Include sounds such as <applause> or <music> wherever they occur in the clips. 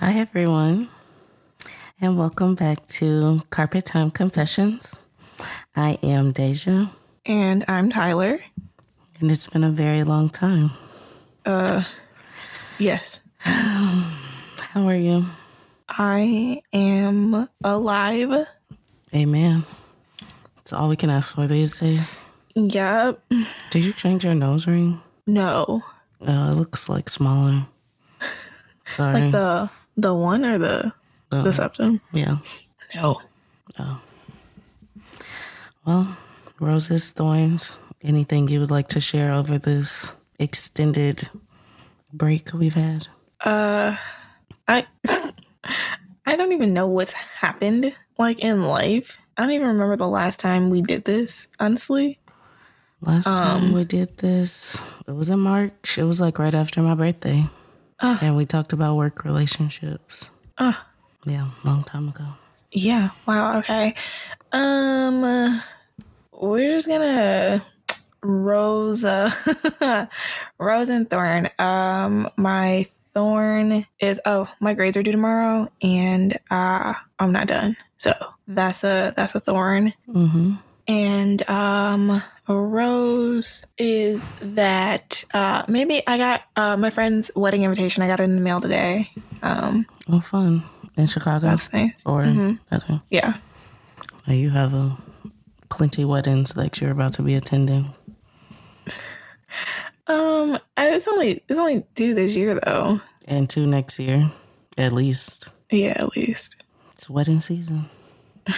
Hi, everyone, and welcome back to Carpet Time Confessions. I am Deja, And I'm Tyler. and it's been a very long time. Uh, yes, <sighs> How are you? I am alive. Amen. It's all we can ask for these days. Yep. Did you change your nose ring? No. Uh, it looks like smaller. Sorry. Like the the one or the Uh, the septum? yeah. No. No. Well, roses, thorns, anything you would like to share over this extended break we've had? Uh, I <laughs> I don't even know what's happened like in life. I don't even remember the last time we did this, honestly. Last time we did this, it was in March. It was like right after my birthday. and we talked about work relationships. Ah. Yeah, long time ago. Yeah. Wow. Okay. Um, uh, we're just gonna rose, uh, <laughs> rose and thorn. Um, my thorn is oh, my grades are due tomorrow, and uh, I'm not done. So that's a that's a thorn. Mm-hmm. And um, a rose is that uh, maybe I got uh, my friend's wedding invitation. I got it in the mail today. Um, Well, fun. In Chicago? that's nice. or okay. Yeah. Now you have a plenty weddings that you're about to be attending. Um, it's only it's only due this year though. And two next year, at least. Yeah, at least. It's wedding season. <laughs>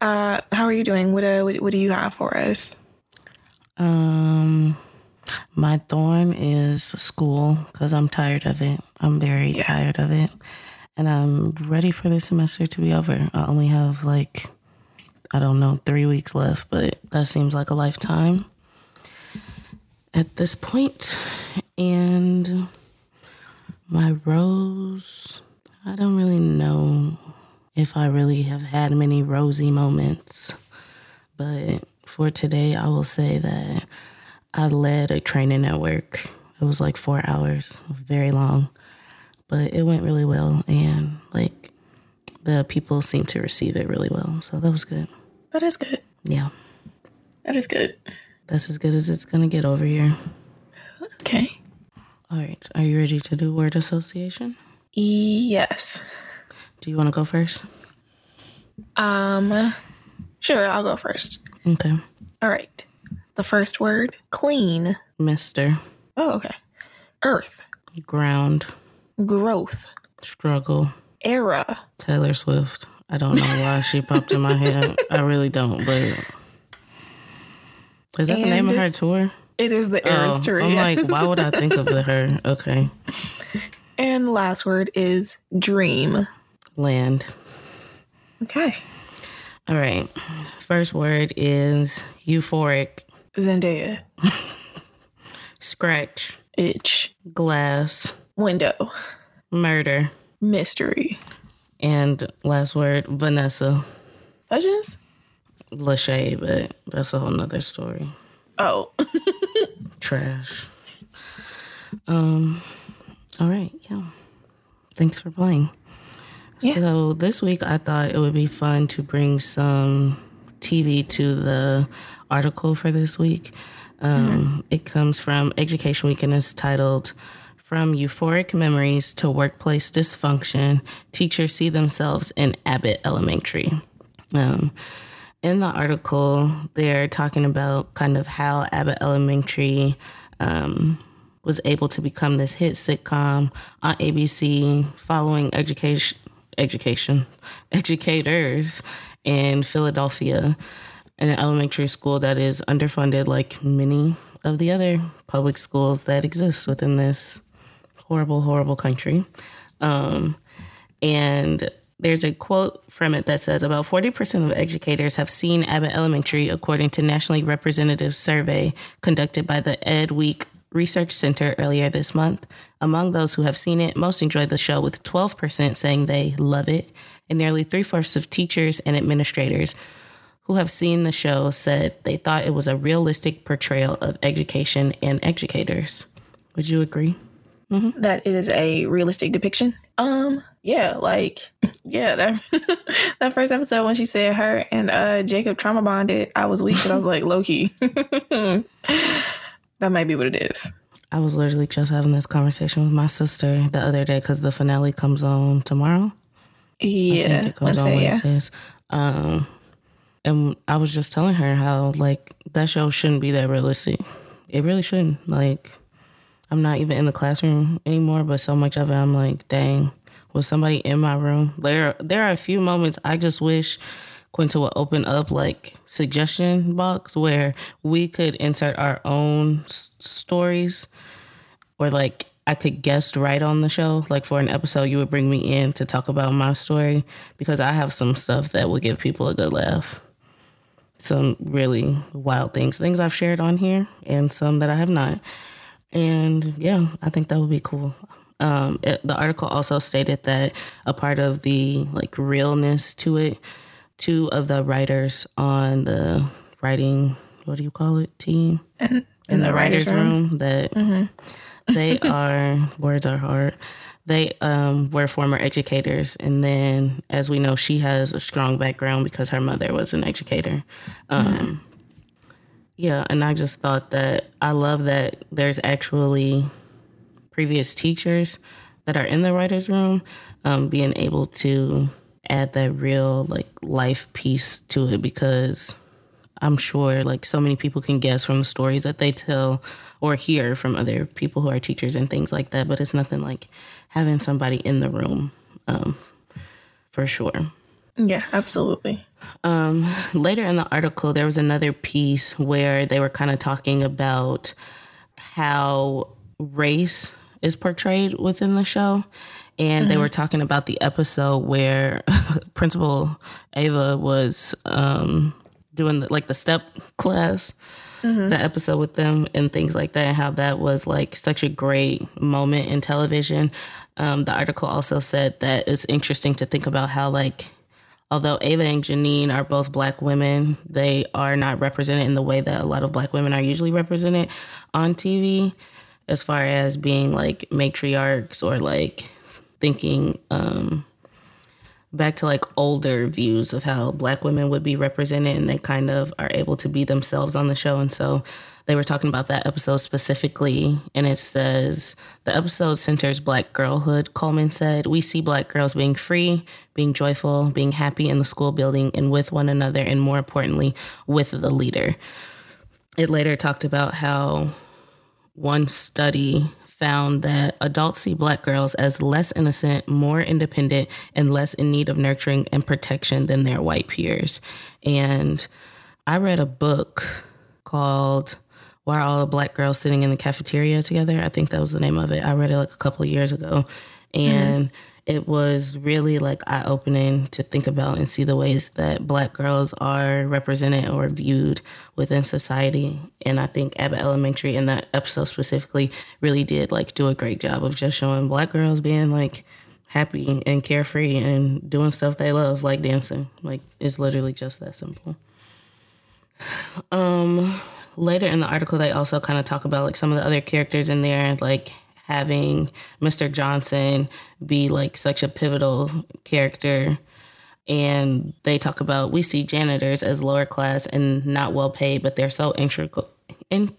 Uh, how are you doing? What uh, what, what do you have for us? Um, my thorn is school because I'm tired of it. I'm very tired of it, and I'm ready for the semester to be over. I only have like I don't know three weeks left, but that seems like a lifetime at this point. And my rose, I don't really know if I really have had many rosy moments. But for today, I will say that I led a training at work. It was like four hours, very long, but it went really well. And like the people seemed to receive it really well. So that was good. That is good. Yeah. That is good. That's as good as it's to get over here. Okay. All right. Are you ready to do word association? Yes. Do you want to go first? Um. Sure, I'll go first. Okay. All right. The first word: clean. Mister, Oh, okay. Earth. ground, Growth. struggle, Era. Taylor Swift. I don't know why she popped in my head. I really don't, but is that the name of her tour? It is the oh, Eras Oh, tour. I'm yes. like, why would I think of the <laughs> her? Okay, And last word is dream. land. Okay. All right. First word is euphoric, Zendaya. <laughs> scratch, Itch. glass, Window. murder, Mystery. and last word Vanessa. Legends? Lachey, but that's a whole nother story. Oh. <laughs> Trash. Um. All right. Yeah. Thanks for playing. Yeah. So this week I thought it would be fun to bring some TV to the article for this week. Um, It comes from Education Week and is titled "From Euphoric Memories to Workplace Dysfunction: Teachers See Themselves in Abbott Elementary." Um, in the article, they're talking about kind of how Abbott Elementary um, was able to become this hit sitcom on ABC following education, education, <laughs> educators in Philadelphia, an elementary school that is underfunded like many of the other public schools that exist within this horrible, horrible country. Um, and there's a quote from it that says about 40% of educators have seen Abbott Elementary, according to nationally representative survey conducted by the Ed Week Research Center earlier this month. Among those who have seen it, most enjoyed the show, with 12% saying they love it, and nearly three fourths of teachers and administrators who have seen the show said they thought it was a realistic portrayal of education and educators. Would you agree? Mm-hmm. That it is a realistic depiction. Um, yeah, like yeah, that <laughs> that first episode when she said her and uh Jacob trauma bonded, I was weak I was like, low key. <laughs> that might be what it is. I was literally just having this conversation with my sister the other day because the finale comes on tomorrow. Yeah, it comes Wednesday, on Wednesdays. Yeah. Um, and I was just telling her how like that show shouldn't be that realistic. It really shouldn't. Like I'm not even in the classroom anymore, but so much of it, I'm like, dang, was somebody in my room? There, there are a few moments I just wish Quinta would open up like suggestion box where we could insert our own s- stories, or like I could guest write on the show. Like for an episode, you would bring me in to talk about my story because I have some stuff that would give people a good laugh. Some really wild things, things I've shared on here, and some that I have not. And yeah, I think that would be cool. Um, it, the article also stated that a part of the like realness to it, two of the writers on the writing, what do you call it, team in, in the, the, writers, writers room. room, that mm-hmm. they are <laughs> words are hard. They um, were former educators, and then, as we know, she has a strong background because her mother was an educator. Um, mm-hmm yeah, and I just thought that I love that there's actually previous teachers that are in the writer's room um, being able to add that real like life piece to it because I'm sure like so many people can guess from the stories that they tell or hear from other people who are teachers and things like that, but it's nothing like having somebody in the room um, for sure. Yeah, absolutely. Um, later in the article, there was another piece where they were kind of talking about how race is portrayed within the show. And mm-hmm. they were talking about the episode where <laughs> Principal Ava was um, doing the, like the step class, mm-hmm. the episode with them, and things like that, and how that was like such a great moment in television. Um, the article also said that it's interesting to think about how like although Ava and Janine are both black women, they are not represented in the way that a lot of black women are usually represented on TV, as far as being like matriarchs or like thinking um, back to like older views of how black women would be represented and they kind of are able to be themselves on the show. And so they were talking about that episode specifically, and it says the episode centers black girlhood. Coleman said, We see black girls being free, being joyful, being happy in the school building and with one another, and more importantly, with the leader. It later talked about how one study found that adults see black girls as less innocent, more independent, and less in need of nurturing and protection than their white peers. And I read a book called why are all the black girls sitting in the cafeteria together? I think that was the name of it. I read it like a couple of years ago. And mm-hmm. It was really like eye opening to think about and see the ways that black girls are represented or viewed within society. And I think Abbott Elementary in that episode specifically really did like do a great job of just showing black girls being like happy and carefree and doing stuff they love, like dancing. Like it's literally just that simple. <sighs> Um later in the article, they also kind of talk about like some of the other characters in there, like having Mr. Johnson be like such a pivotal character. And they talk about we see janitors as lower class and not well paid, but they're so integral. In-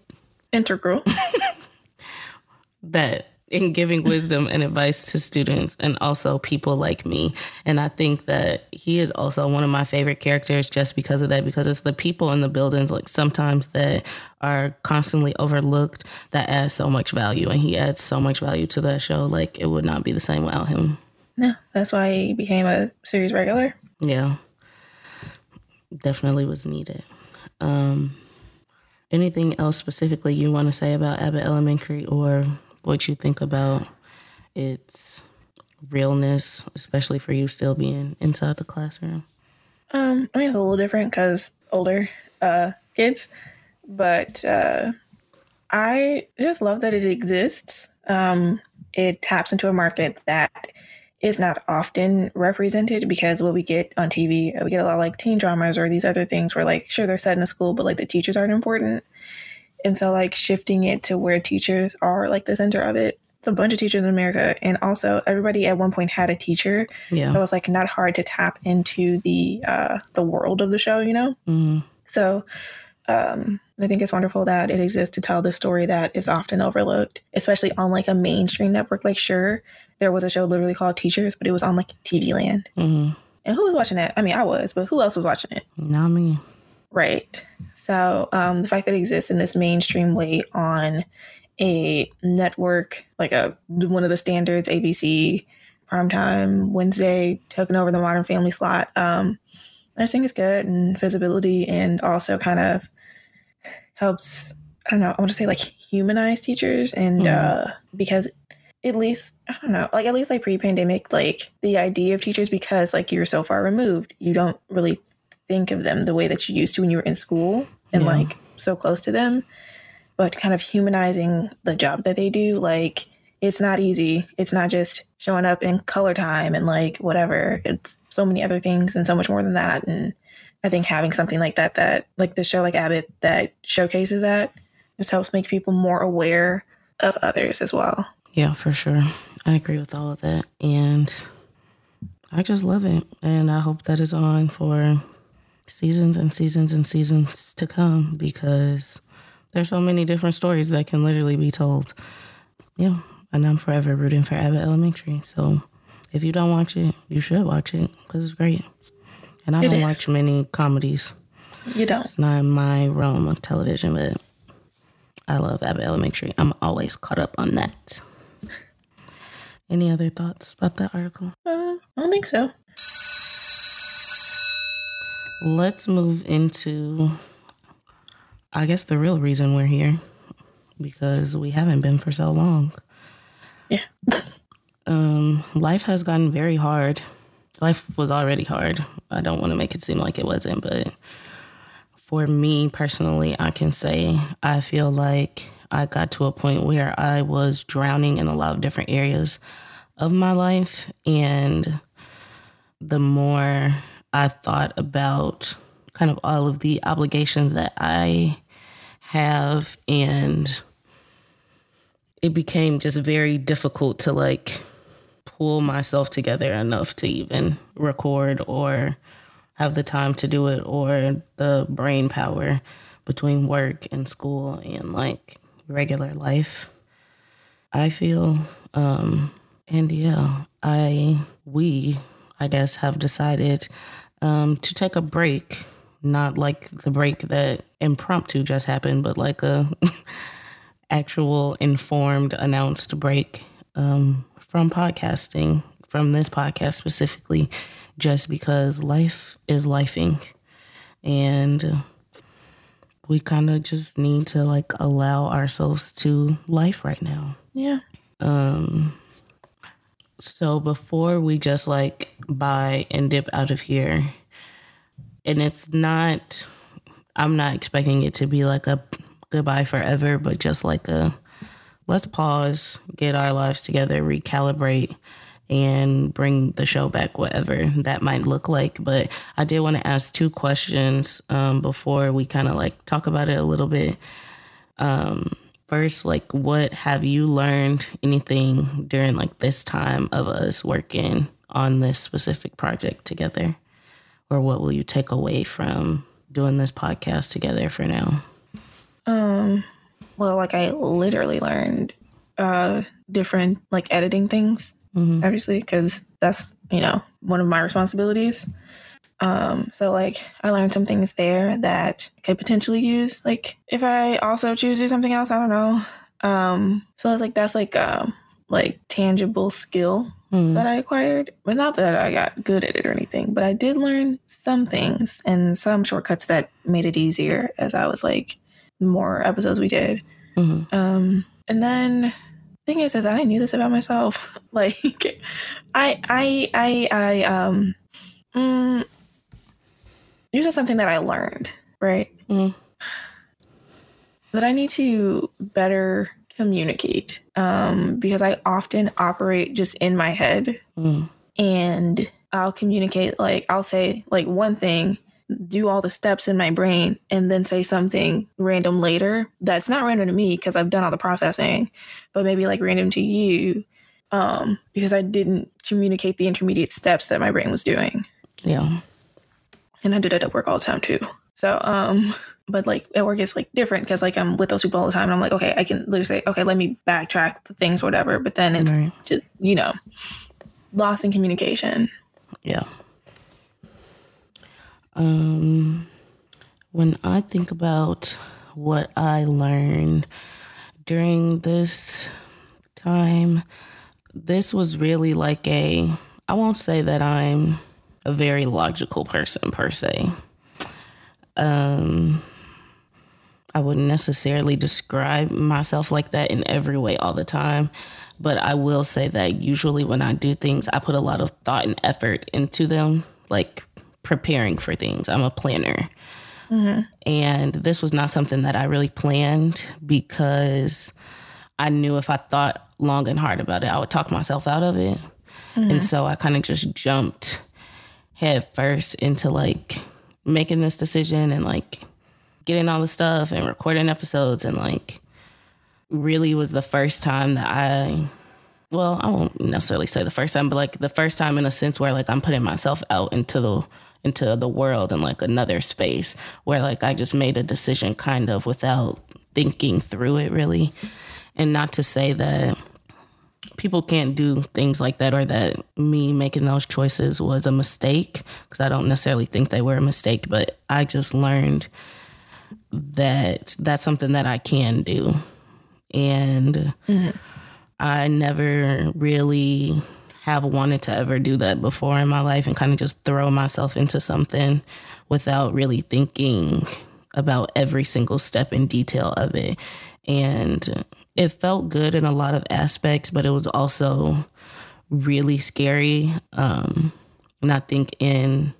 integral. <laughs> that in giving wisdom and advice to students and also people like me. And I think that he is also one of my favorite characters just because of that, because it's the people in the buildings, like sometimes that are constantly overlooked that add so much value. And he adds so much value to that show. Like it would not be the same without him. No, that's why he became a series regular. Yeah. Definitely was needed. Um, anything else specifically you want to say about Abbott Elementary or what you think about its realness, especially for you still being inside the classroom? Um, I mean, it's a little different because older uh, kids, but uh, I just love that it exists. Um, it taps into a market that is not often represented because what we get on TV, we get a lot of like teen dramas or these other things where like sure they're set in a school, but like the teachers aren't important. And so like shifting it to where teachers are like the center of it. It's a bunch of teachers in America, and also everybody at one point had a teacher. Yeah. So it was like not hard to tap into the uh, the world of the show, you know. hmm So um, I think it's wonderful that it exists to tell the story that is often overlooked, especially on like a mainstream network. Like, sure, there was a show literally called Teachers, but it was on like TV Land. hmm And who was watching that? I mean, I was, but who else was watching it? Not me. Right. So um, the fact that it exists in this mainstream way on a network, like a one of the standards, ABC, primetime, Wednesday, taking over the Modern Family slot, um, I think it's good and visibility, and also kind of helps. I don't know. I want to say like humanize teachers, and Mhm. uh, because at least I don't know, like at least like pre-pandemic, like the idea of teachers because like you're so far removed, you don't really think of them the way that you used to when you were in school and Yeah. like so close to them. But kind of humanizing the job that they do, like it's not easy. It's not just showing up in color time and like whatever. It's so many other things and so much more than that. And I think having something like that, that like the show like Abbott that showcases that, just helps make people more aware of others as well. Yeah, for sure. I agree with all of that. And I just love it. And I hope that is on for seasons and seasons and seasons to come because there's so many different stories that can literally be told. Yeah. And I'm forever rooting for Abbott Elementary. So if you don't watch it, you should watch it because it's great. And I It don't is. watch many comedies. You don't. It's not my realm of television, but I love Abbott Elementary. I'm always caught up on that. Any other thoughts about that article? Uh, I don't think so. Let's move into, I guess, the real reason we're here because we haven't been for so long. Yeah. Um, life has gotten very hard. Life was already hard. I don't want to make it seem like it wasn't, but for me personally, I can say I feel like I got to a point where I was drowning in a lot of different areas of my life. And the more I thought about kind of all of the obligations that I have, and it became just very difficult to like pull myself together enough to even record or have the time to do it or the brain power between work and school and like regular life. I feel um and yeah, I we I guess have decided um to take a break, not like the break that impromptu just happened, but like a <laughs> actual informed announced break um from podcasting, from this podcast specifically, just because life is lifing. And we kind of just need to like allow ourselves to life right now. Yeah. Um so before we just like buy and dip out of here, and it's not I'm not expecting it to be like a goodbye forever, but just like a let's pause, get our lives together, recalibrate, and bring the show back, whatever that might look like. But I did want to ask two questions um, before we kind of like talk about it a little bit. Um, first, like, what have you learned anything during like this time of us working on this specific project together? Or what will you take away from doing this podcast together for now? Um, well, like I literally learned uh different like editing things, Mhm. obviously, because that's you know one of my responsibilities. Um, so like I learned some things there that I could potentially use, like if I also choose to do something else. I don't know. Um, so it's like that's like um like tangible skill Mhm. that I acquired, but not that I got good at it or anything. But I did learn some things and some shortcuts that made it easier as I was like more episodes we did. Mhm. Um, and then thing is, is that I knew this about myself. <laughs> like, I, I, I, I, um, mm, this is something that I learned, right? Mhm. That I need to better communicate um, because I often operate just in my head Mm. and I'll communicate like I'll say like one thing, do all the steps in my brain, and then say something random later that's not random to me because I've done all the processing, but maybe like random to you um, because I didn't communicate the intermediate steps that my brain was doing. Yeah. And I did that at work all the time too. So, um, but like at work it's like different because like I'm with those people all the time and I'm like, okay, I can literally say, okay, let me backtrack the things, whatever. But then it's Right. just, you know, loss in communication. Yeah. Um, when I think about what I learned during this time, this was really like a, I won't say that I'm a very logical person per se. Um, I wouldn't necessarily describe myself like that in every way all the time. But I will say that usually when I do things, I put a lot of thought and effort into them, like preparing for things. I'm a planner. And this was not something that I really planned because I knew if I thought long and hard about it, I would talk myself out of it. And so I kind of just jumped head first into like making this decision and like getting all the stuff and recording episodes and like really was the first time that I well, I won't necessarily say the first time, but like the first time in a sense where like I'm putting myself out into the into the world and like another space where like I just made a decision kind of without thinking through it really. And not to say that people can't do things like that or that me making those choices was a mistake because I don't necessarily think they were a mistake, but I just learned that that's something that I can do. And mm-hmm. I never really have wanted to ever do that before in my life and kind of just throw myself into something without really thinking about every single step in detail of it. And it felt good in a lot of aspects, but it was also really scary. Um, and I think in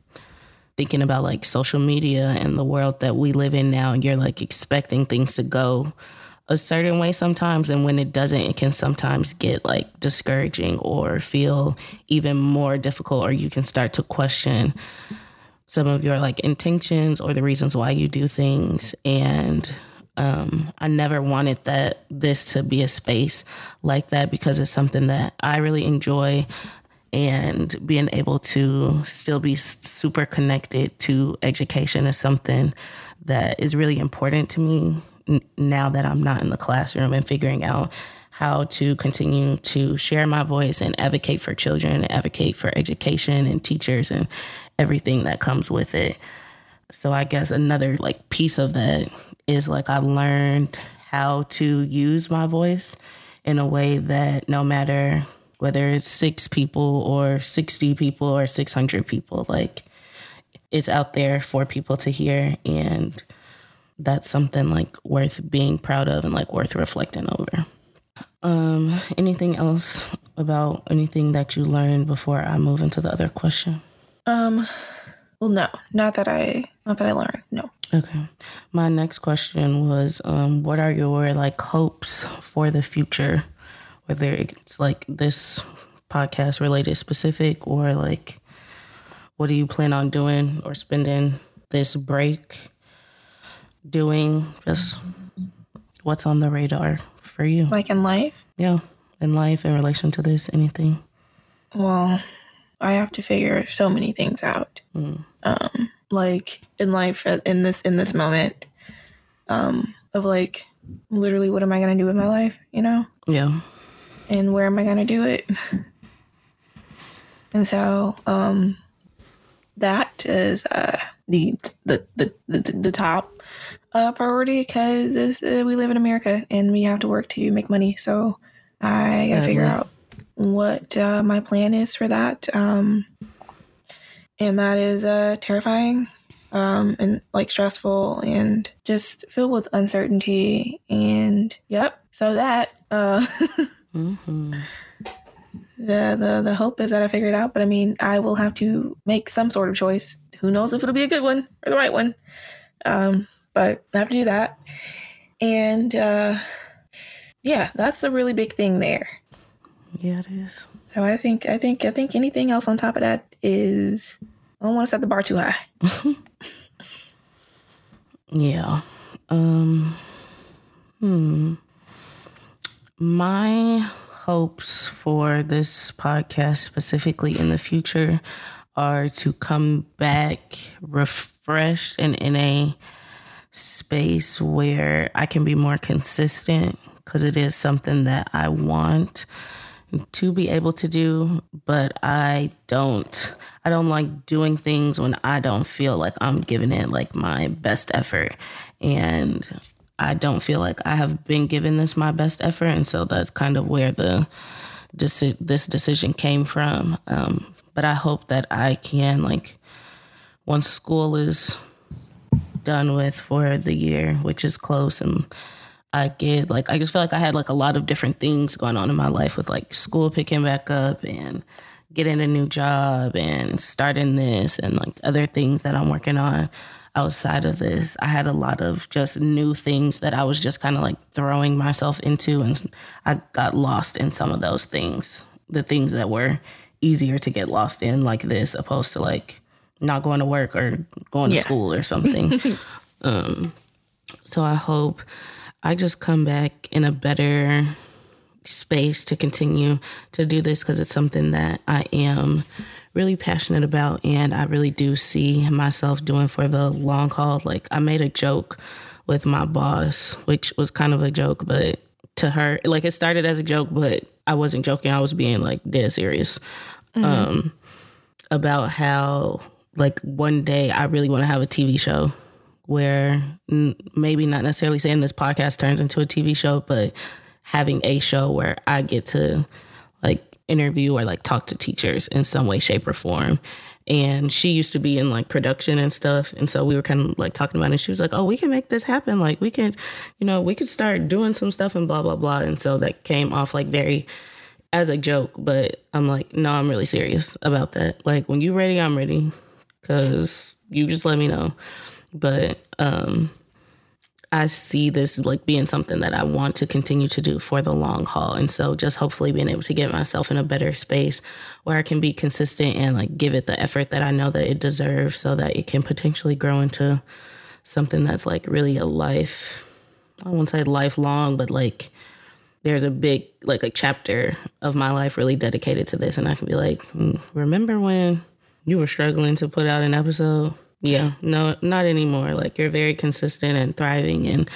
thinking about like social media and the world that we live in now, you're like expecting things to go a certain way sometimes and when it doesn't it can sometimes get like discouraging or feel even more difficult or you can start to question some of your like intentions or the reasons why you do things and um, I never wanted that this to be a space like that because it's something that I really enjoy and being able to still be super connected to education is something that is really important to me now that I'm not in the classroom and figuring out how to continue to share my voice and advocate for children, advocate for education and teachers and everything that comes with it. So I guess another like piece of that is like I learned how to use my voice in a way that no matter whether it's six people or 60 people or 600 people, like it's out there for people to hear. And that's something like worth being proud of and like worth reflecting over. Um, anything else about anything that you learned before I move into the other question? Um, well, no, not that I, not that I learned. No. Okay. My next question was um, what are your like hopes for the future? Whether it's like this podcast related specific or like what do you plan on doing or spending this break doing? Just what's on the radar for you? Like in life, Yeah. In life in relation to this, anything. well, I have to figure so many things out. Um, like in life, in this in this moment, um, of like literally, what am I gonna do with my life? You know, Yeah. and where am I gonna do it? and so, um, that is uh, the, the the the the top uh, priority because uh, we live in America and we have to work to make money. So I gotta figure out what uh, my plan is for that. Um, and that is uh, terrifying um, and like stressful and just filled with uncertainty. And yep, so that uh, <laughs> hmm the the the hope is that I figure it out. But I mean, I will have to make some sort of choice. Who knows if it'll be a good one or the right one? Um, but I have to do that. And uh, yeah, that's a really big thing there. Yeah, it is. So I think I think I think anything else on top of that is I don't want to set the bar too high. <laughs> yeah. Um hmm. My hopes for this podcast specifically in the future are to come back refreshed and in a space where I can be more consistent because it is something that I want to be able to do, but I don't I don't like doing things when I don't feel like I'm giving it like my best effort. And I don't feel like I have been given this my best effort and so that's kind of where the this decision came from. Um, but I hope that I can like once school is done with for the year which is close and I get like I just feel like I had like a lot of different things going on in my life with like school picking back up and getting a new job and starting this and like other things that I'm working on outside of this. I had a lot of just new things that I was just kind of like throwing myself into and I got lost in some of those things. The things that were easier to get lost in like this opposed to like not going to work or going to school or something. <laughs> um so I hope I just come back in a better space to continue to do this because it's something that I am really passionate about and I really do see myself doing for the long haul. Like I made a joke with my boss, which was kind of a joke, but to her, like it started as a joke, but I wasn't joking. I was being like dead serious mm-hmm. um, about how like one day I really want to have a TV show where maybe not necessarily saying this podcast turns into a TV show, but having a show where I get to like interview or like talk to teachers in some way, shape, or form. And she used to be in like production and stuff. And so we were kind of like talking about it. And she was like, Oh, we can make this happen. Like, we could, you know, we could start doing some stuff and blah, blah, blah. And so that came off like very as a joke. But I'm like, No, I'm really serious about that. Like, when you're ready, I'm ready. Cause you just let me know but um, I see this like being something that I want to continue to do for the long haul. And so just hopefully being able to get myself in a better space where I can be consistent and like give it the effort that I know that it deserves so that it can potentially grow into something that's like really a life. I won't say lifelong, but like there's a big like a chapter of my life really dedicated to this and I can be like, mm, remember when you were struggling to put out an episode? Yeah, no, not anymore. Like you're very consistent and thriving, and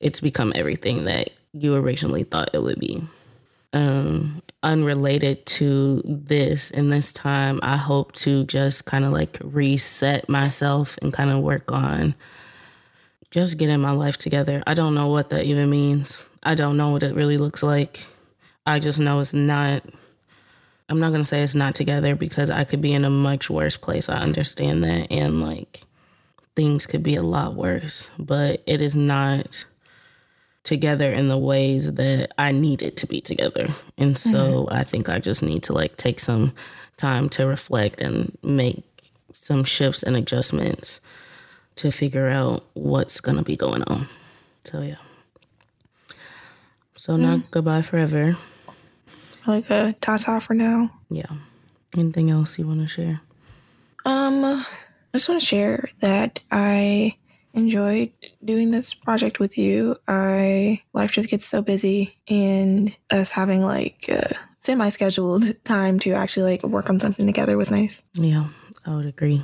it's become everything that you originally thought it would be. Um, unrelated to this in this time, I hope to just kind of like reset myself and kind of work on just getting my life together. I don't know what that even means. I don't know what it really looks like. I just know it's not I'm not going to say it's not together because I could be in a much worse place. I understand that. And like things could be a lot worse, but it is not together in the ways that I need it to be together. And so mm-hmm. I think I just need to like take some time to reflect and make some shifts and adjustments to figure out what's going to be going on. So yeah. So mm. not goodbye forever like a ta-ta for now. Yeah. Anything else you want to share? Um, I just want to share that I enjoyed doing this project with you. I life just gets so busy, and us having like a semi-scheduled <laughs> time to actually like work on something together was nice. Yeah, I would agree.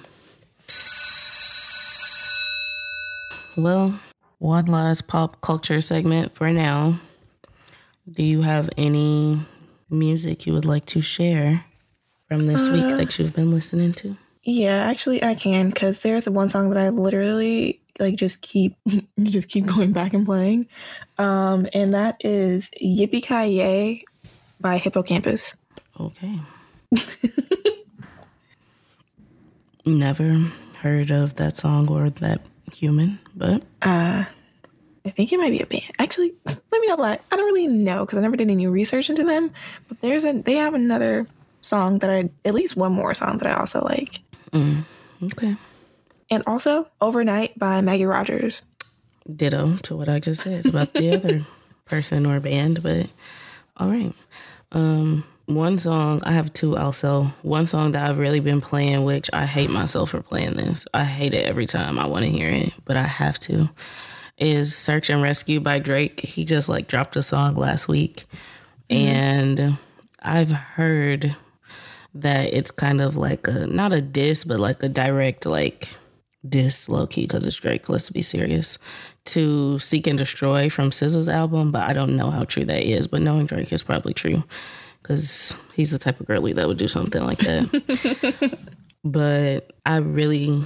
Well, one last pop culture segment for now. Do you have any music you would like to share from this uh, week that you've been listening to? Yeah, actually I can because there's one song that I literally like just keep <laughs> just keep going back and playing. Um and that is Yippie Ki Yay by Hippo Campus. Okay. <laughs> Never heard of that song or that human, but uh I think it might be a band. Actually, let me not lie. I don't really know because I never did any research into them. But there's a they have another song that I at least one more song that I also like. Mm, okay. And also Overnight by Maggie Rogers. Ditto to what I just said about the <laughs> other person or band, but all right. Um, one song I have two also. One song that I've really been playing, which I hate myself for playing this. I hate it every time I want to hear it, but I have to. Is "Search and Rescue" by Drake. He just like dropped a song last week, mm-hmm. and I've heard that it's kind of like a not a diss, but like a direct like diss low key because it's Drake. Let's be serious. To Seek and Destroy from SZA's album, but I don't know how true that is. But knowing Drake is probably true because he's the type of girly that would do something like that. <laughs> but I really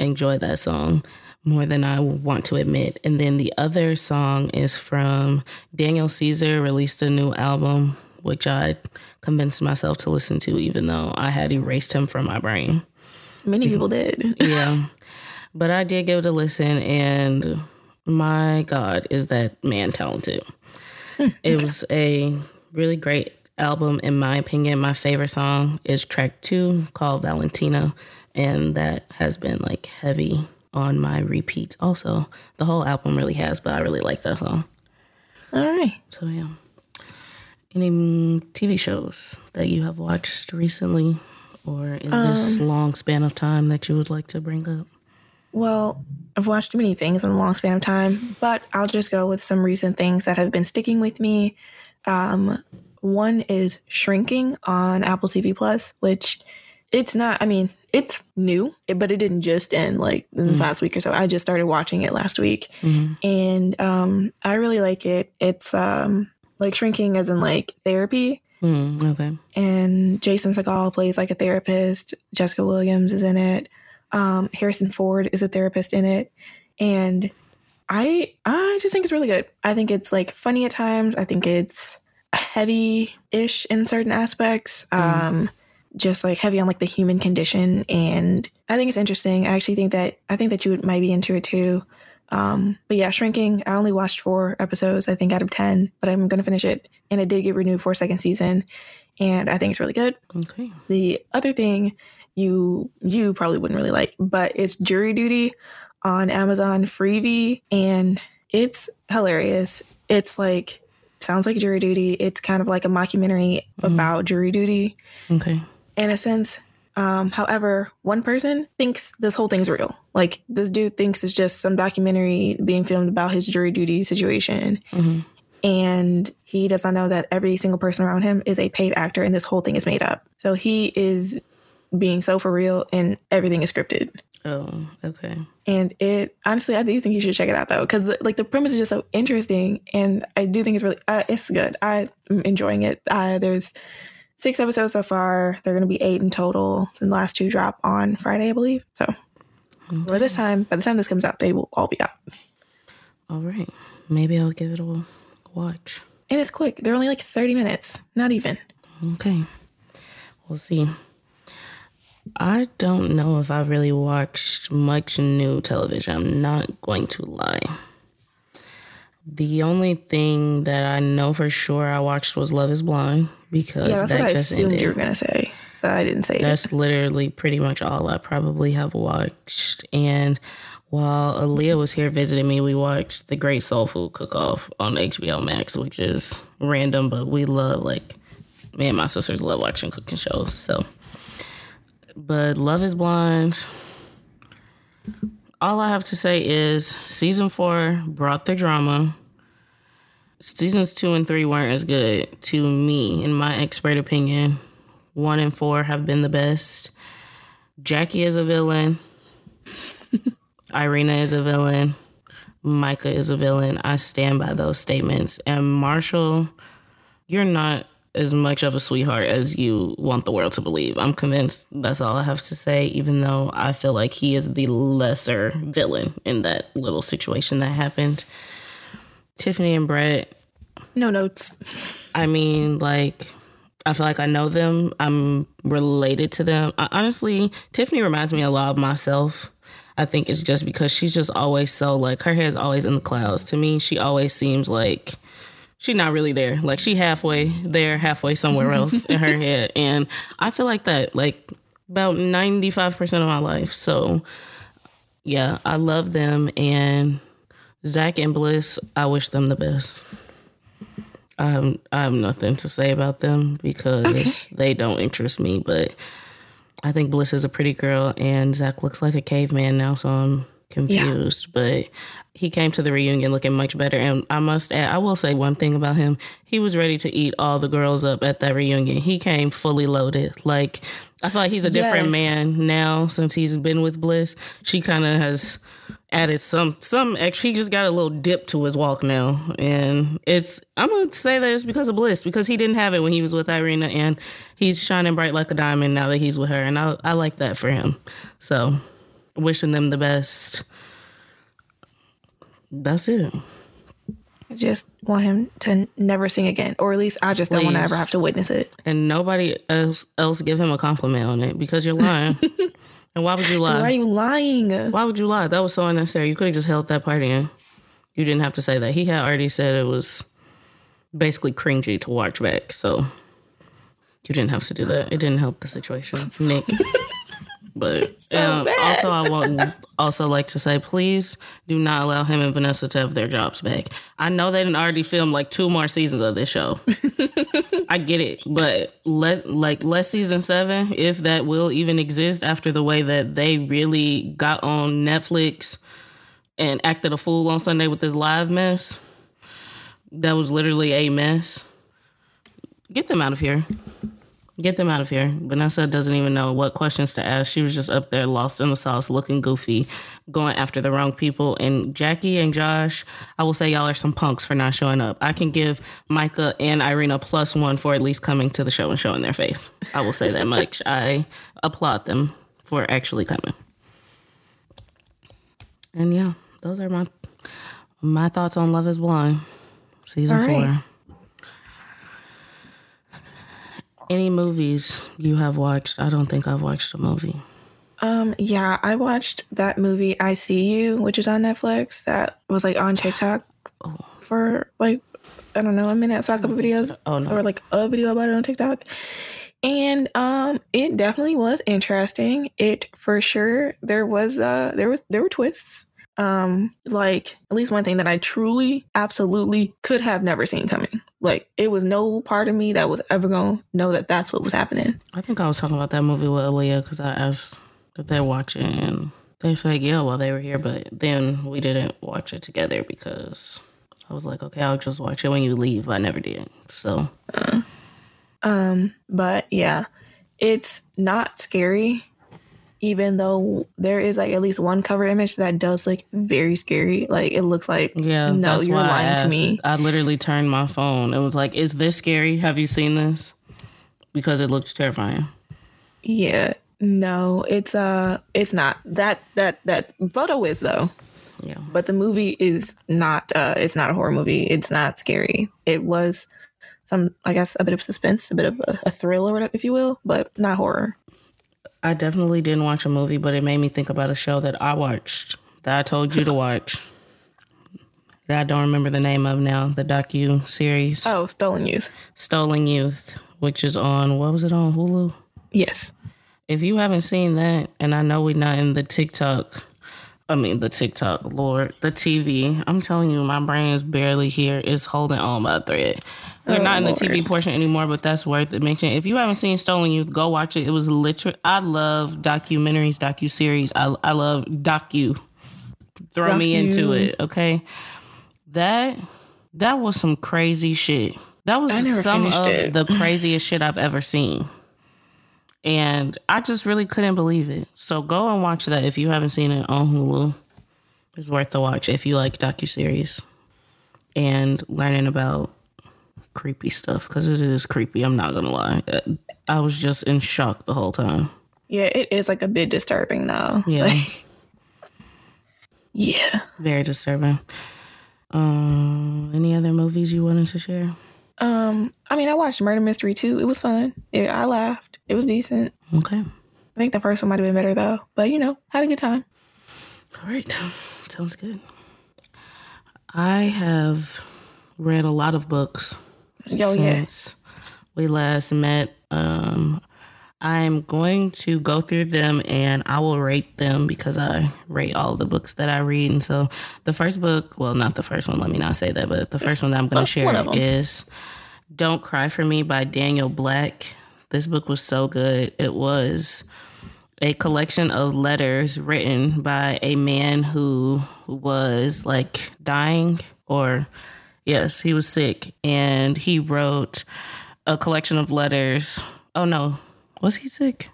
enjoy that song more than I want to admit. And then the other song is from Daniel Caesar, released a new album, which I convinced myself to listen to, even though I had erased him from my brain. Many people did. <laughs> yeah. But I did give it a listen, and my God, is that man talented. Hmm, it was a really great album, in my opinion. My favorite song is track two called Valentina, and that has been like heavy on my repeats. Also, the whole album really has, but I really like that song. All right. So, yeah. Any TV shows that you have watched recently or in this um, long span of time that you would like to bring up? Well, I've watched many things in a long span of time, but I'll just go with some recent things that have been sticking with me. Um, one is Shrinking on Apple TV Plus, which it's not, I mean, it's new, but it didn't just end like in the mm-hmm. past week or so. I just started watching it last week mm-hmm. and um, I really like it. It's um, like shrinking as in like therapy. Mm, okay. And Jason Segel plays like a therapist. Jessica Williams is in it. Um, Harrison Ford is a therapist in it, and I I just think it's really good. I think it's like funny at times. I think it's heavy-ish in certain aspects. Mm. Um, just like heavy on like the human condition, and I think it's interesting. I actually think that I think that you might be into it too. Um, but yeah, Shrinking. I only watched four episodes, I think, out of ten, but I'm gonna finish it, and it did get renewed for a second season, and I think it's really good. Okay. The other thing you you probably wouldn't really like, but it's Jury Duty on Amazon Freevee and it's hilarious. It's like sounds like jury duty. It's kind of like a mockumentary mm-hmm. about jury duty. Okay. In a sense. Um, however, one person thinks this whole thing's real. Like this dude thinks it's just some documentary being filmed about his jury duty situation. Mm-hmm. And he does not know that every single person around him is a paid actor and this whole thing is made up. So he is being so for real and everything is scripted. Oh, okay. And it honestly, I do think you should check it out though, because like the premise is just so interesting, and I do think it's really uh, it's good. I'm enjoying it. Uh, there's six episodes so far. They're going to be eight in total. And the last two drop on Friday, I believe. So, okay. by this time, by the time this comes out, they will all be out. All right, maybe I'll give it a watch. And it's quick. They're only like thirty minutes, not even. Okay, we'll see. I don't know if I've really watched much new television. I'm not going to lie. The only thing that I know for sure I watched was Love Is Blind because yeah, that's that what just I assumed ended. you were gonna say. So I didn't say it. that's it. literally pretty much all I probably have watched. And while Aaliyah was here visiting me, we watched The Great Soul Food Cook Off on HBO Max, which is random, but we love like me and my sisters love watching cooking shows. So but Love is Blind. All I have to say is season four brought the drama. Seasons two and three weren't as good to me, in my expert opinion. One and four have been the best. Jackie is a villain. <laughs> Irina is a villain. Micah is a villain. I stand by those statements. And Marshall, you're not as much of a sweetheart as you want the world to believe. I'm convinced that's all I have to say, even though I feel like he is the lesser villain in that little situation that happened. Tiffany and Brett. No notes. I mean, like, I feel like I know them. I'm related to them. I, honestly, Tiffany reminds me a lot of myself. I think it's just because she's just always so like her hair's always in the clouds. To me, she always seems like she's not really there. Like she halfway there, halfway somewhere <laughs> else in her head. And I feel like that, like about 95% of my life. So yeah, I love them and Zach and Bliss, I wish them the best. Um, I have nothing to say about them because okay. they don't interest me. But I think Bliss is a pretty girl, and Zach looks like a caveman now, so I'm confused. Yeah. But he came to the reunion looking much better. And I must add, I will say one thing about him. He was ready to eat all the girls up at that reunion. He came fully loaded. Like, I feel like he's a different yes. man now since he's been with Bliss. She kind of has added some some extra. He just got a little dip to his walk now, and it's I'm gonna say that it's because of Bliss because he didn't have it when he was with Irina, and he's shining bright like a diamond now that he's with her, and I I like that for him. So, wishing them the best. That's it. I just want him to never sing again, or at least I just Please. don't want to ever have to witness it. And nobody else else give him a compliment on it because you're lying. <laughs> And why would you lie? Why are you lying? Why would you lie? That was so unnecessary. You could have just held that party in. You didn't have to say that. He had already said it was basically cringy to watch back. So you didn't have to do that. It didn't help the situation, Nick. <laughs> But so um, also, I want <laughs> also like to say, please do not allow him and Vanessa to have their jobs back. I know they didn't already film like two more seasons of this show. <laughs> I get it, but let like let season seven, if that will even exist after the way that they really got on Netflix and acted a fool on Sunday with this live mess. That was literally a mess. Get them out of here. Get them out of here. Vanessa doesn't even know what questions to ask. She was just up there, lost in the sauce, looking goofy, going after the wrong people. And Jackie and Josh, I will say y'all are some punks for not showing up. I can give Micah and Irina plus one for at least coming to the show and showing their face. I will say that much. <laughs> I applaud them for actually coming. And yeah, those are my my thoughts on Love Is Blind, season right. four. Any movies you have watched? I don't think I've watched a movie. Um, yeah, I watched that movie I See You, which is on Netflix. That was like on TikTok oh. for like I don't know a minute. I saw a couple videos oh, no. or like a video about it on TikTok. And um it definitely was interesting. It for sure there was uh there was there were twists um like at least one thing that I truly absolutely could have never seen coming. Like it was no part of me that was ever to know that that's what was happening. I think I was talking about that movie with Aaliyah cuz I asked if they're watching and they said yeah while they were here but then we didn't watch it together because I was like okay I'll just watch it when you leave but I never did. So uh, um but yeah, it's not scary even though there is like at least one cover image that does look very scary. Like it looks like yeah, no, you're lying to me. I literally turned my phone. It was like, is this scary? Have you seen this? Because it looks terrifying. Yeah. No, it's uh it's not. That that that photo is though. Yeah. But the movie is not uh it's not a horror movie. It's not scary. It was some I guess a bit of suspense, a bit of a, a thrill or whatever if you will, but not horror. I definitely didn't watch a movie, but it made me think about a show that I watched that I told you to <laughs> watch. That I don't remember the name of now. The docu series. Oh, Stolen Youth. Stolen Youth, which is on what was it on Hulu? Yes. If you haven't seen that, and I know we're not in the TikTok, I mean the TikTok, Lord, the TV. I'm telling you, my brain is barely here. It's holding on by a thread. We're oh, not in the oh, TV portion anymore, but that's worth it mentioning. If you haven't seen Stolen Youth, go watch it. It was literally. I love documentaries, docu series. I I love docu. Throw docu. me into it, okay? That that was some crazy shit. That was some of it. the craziest shit I've ever seen. And I just really couldn't believe it. So go and watch that if you haven't seen it on Hulu. It's worth the watch if you like docu series and learning about creepy stuff because it is creepy. I'm not gonna lie. I was just in shock the whole time. Yeah, it is like a bit disturbing though. Yeah. Like, yeah. Very disturbing. Um, any other movies you wanted to share? Um, I mean, I watched Murder Mystery 2. It was fun. It, I laughed. It was decent. Okay. I think the first one might have been better though, but you know, had a good time. All right, sounds good. I have read a lot of books Yo, since yeah. we last met. Um, I'm going to go through them and I will rate them because I rate all the books that I read. And so the first book, well, not the first one, let me not say that, but the first one that I'm going to share is Don't Cry for Me by Daniel Black. This book was so good. It was a collection of letters written by a man who was like dying or yes, he was sick and he wrote a collection of letters. Oh no, was he sick?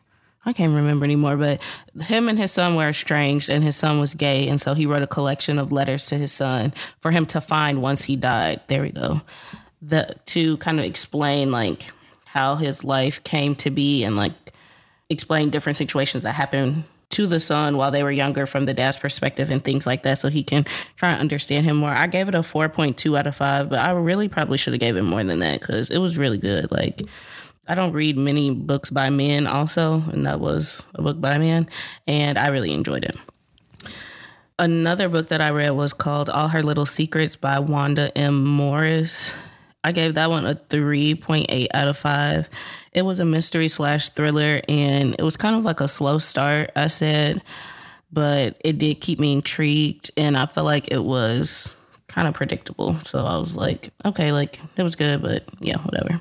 I can't remember anymore, but him and his son were estranged and his son was gay. And so he wrote a collection of letters to his son for him to find once he died. There we go. The, to kind of explain like how his life came to be and like explain different situations that happened to the son while they were younger from the dad's perspective and things like that so he can try and understand him more. I gave it a 4.2 out of 5, but I really probably should have gave it more than that cuz it was really good. Like I don't read many books by men also, and that was a book by a man and I really enjoyed it. Another book that I read was called All Her Little Secrets by Wanda M. Morris. I gave that one a 3.8 out of 5. It was a mystery slash thriller, and it was kind of like a slow start, I said, but it did keep me intrigued, and I felt like it was kind of predictable. So I was like, okay, like it was good, but yeah, whatever.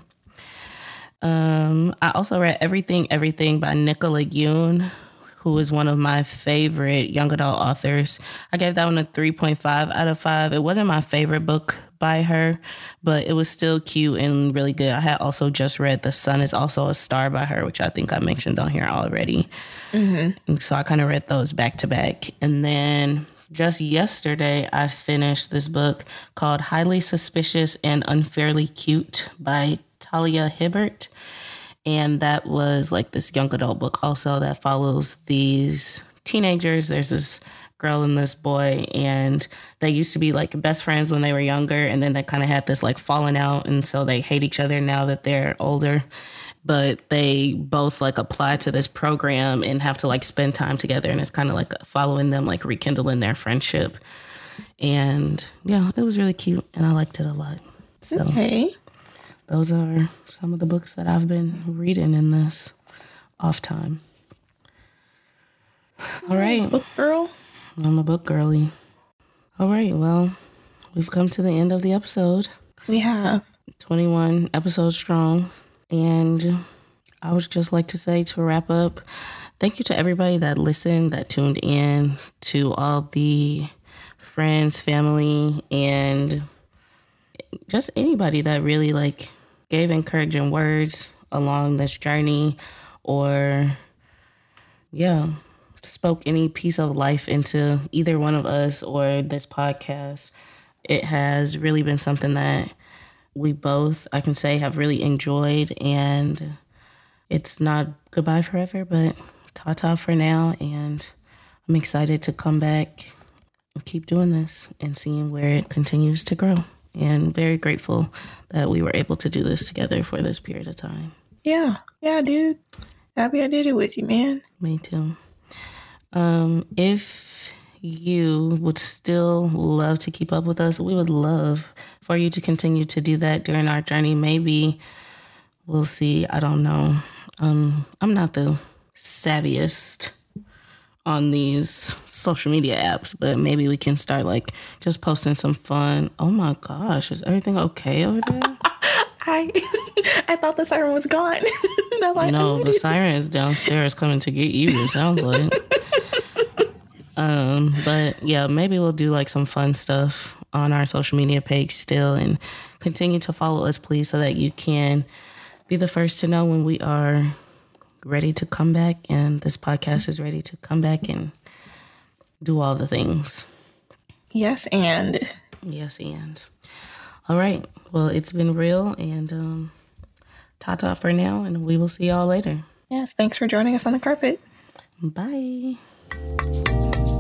Um, I also read Everything, Everything by Nicola Yoon, who is one of my favorite young adult authors. I gave that one a 3.5 out of 5. It wasn't my favorite book by her, but it was still cute and really good. I had also just read The Sun is Also a Star by her, which I think I mentioned on here already. Mm-hmm. so I kind of read those back to back. And then just yesterday, I finished this book called Highly Suspicious and Unfairly Cute by Talia Hibbert. And that was like this young adult book also that follows these teenagers. There's this girl and this boy, and they used to be like best friends when they were younger, and then they kind of had this like falling out, and so they hate each other now that they're older. But they both like apply to this program and have to like spend time together, and it's kind of like following them, like rekindling their friendship. And yeah, it was really cute, and I liked it a lot. So. Okay those are some of the books that I've been reading in this off time. All right. Book girl. I'm a book girly. All right. Well, we've come to the end of the episode. We have 21 episodes strong. And I would just like to say to wrap up, thank you to everybody that listened, that tuned in, to all the friends, family, and just anybody that really like gave encouraging words along this journey or, yeah, spoke any piece of life into either one of us or this podcast. It has really been something that we both, I can say, have really enjoyed. And it's not goodbye forever, but ta ta for now. And I'm excited to come back and keep doing this and seeing where it continues to grow and very grateful that we were able to do this together for this period of time. Yeah, yeah, dude. Happy I did it with you, man. Me too. Um, if you would still love to keep up with us, we would love for you to continue to do that during our journey. Maybe we'll see. I don't know. Um, I'm not the savviest on these social media apps, but maybe we can start like just posting some fun. Oh my gosh, is everything okay over there? <laughs> I I thought the siren was gone. <laughs> Like, no, the siren is downstairs coming to get you. It sounds like. <laughs> um, but yeah, maybe we'll do like some fun stuff on our social media page still, and continue to follow us, please, so that you can be the first to know when we are ready to come back, and this podcast is ready to come back and do all the things. Yes, and. Yes, and. All right. Well, it's been real, and um, ta ta for now, and we will see y'all later. Yes, thanks for joining us on the carpet. Bye. Música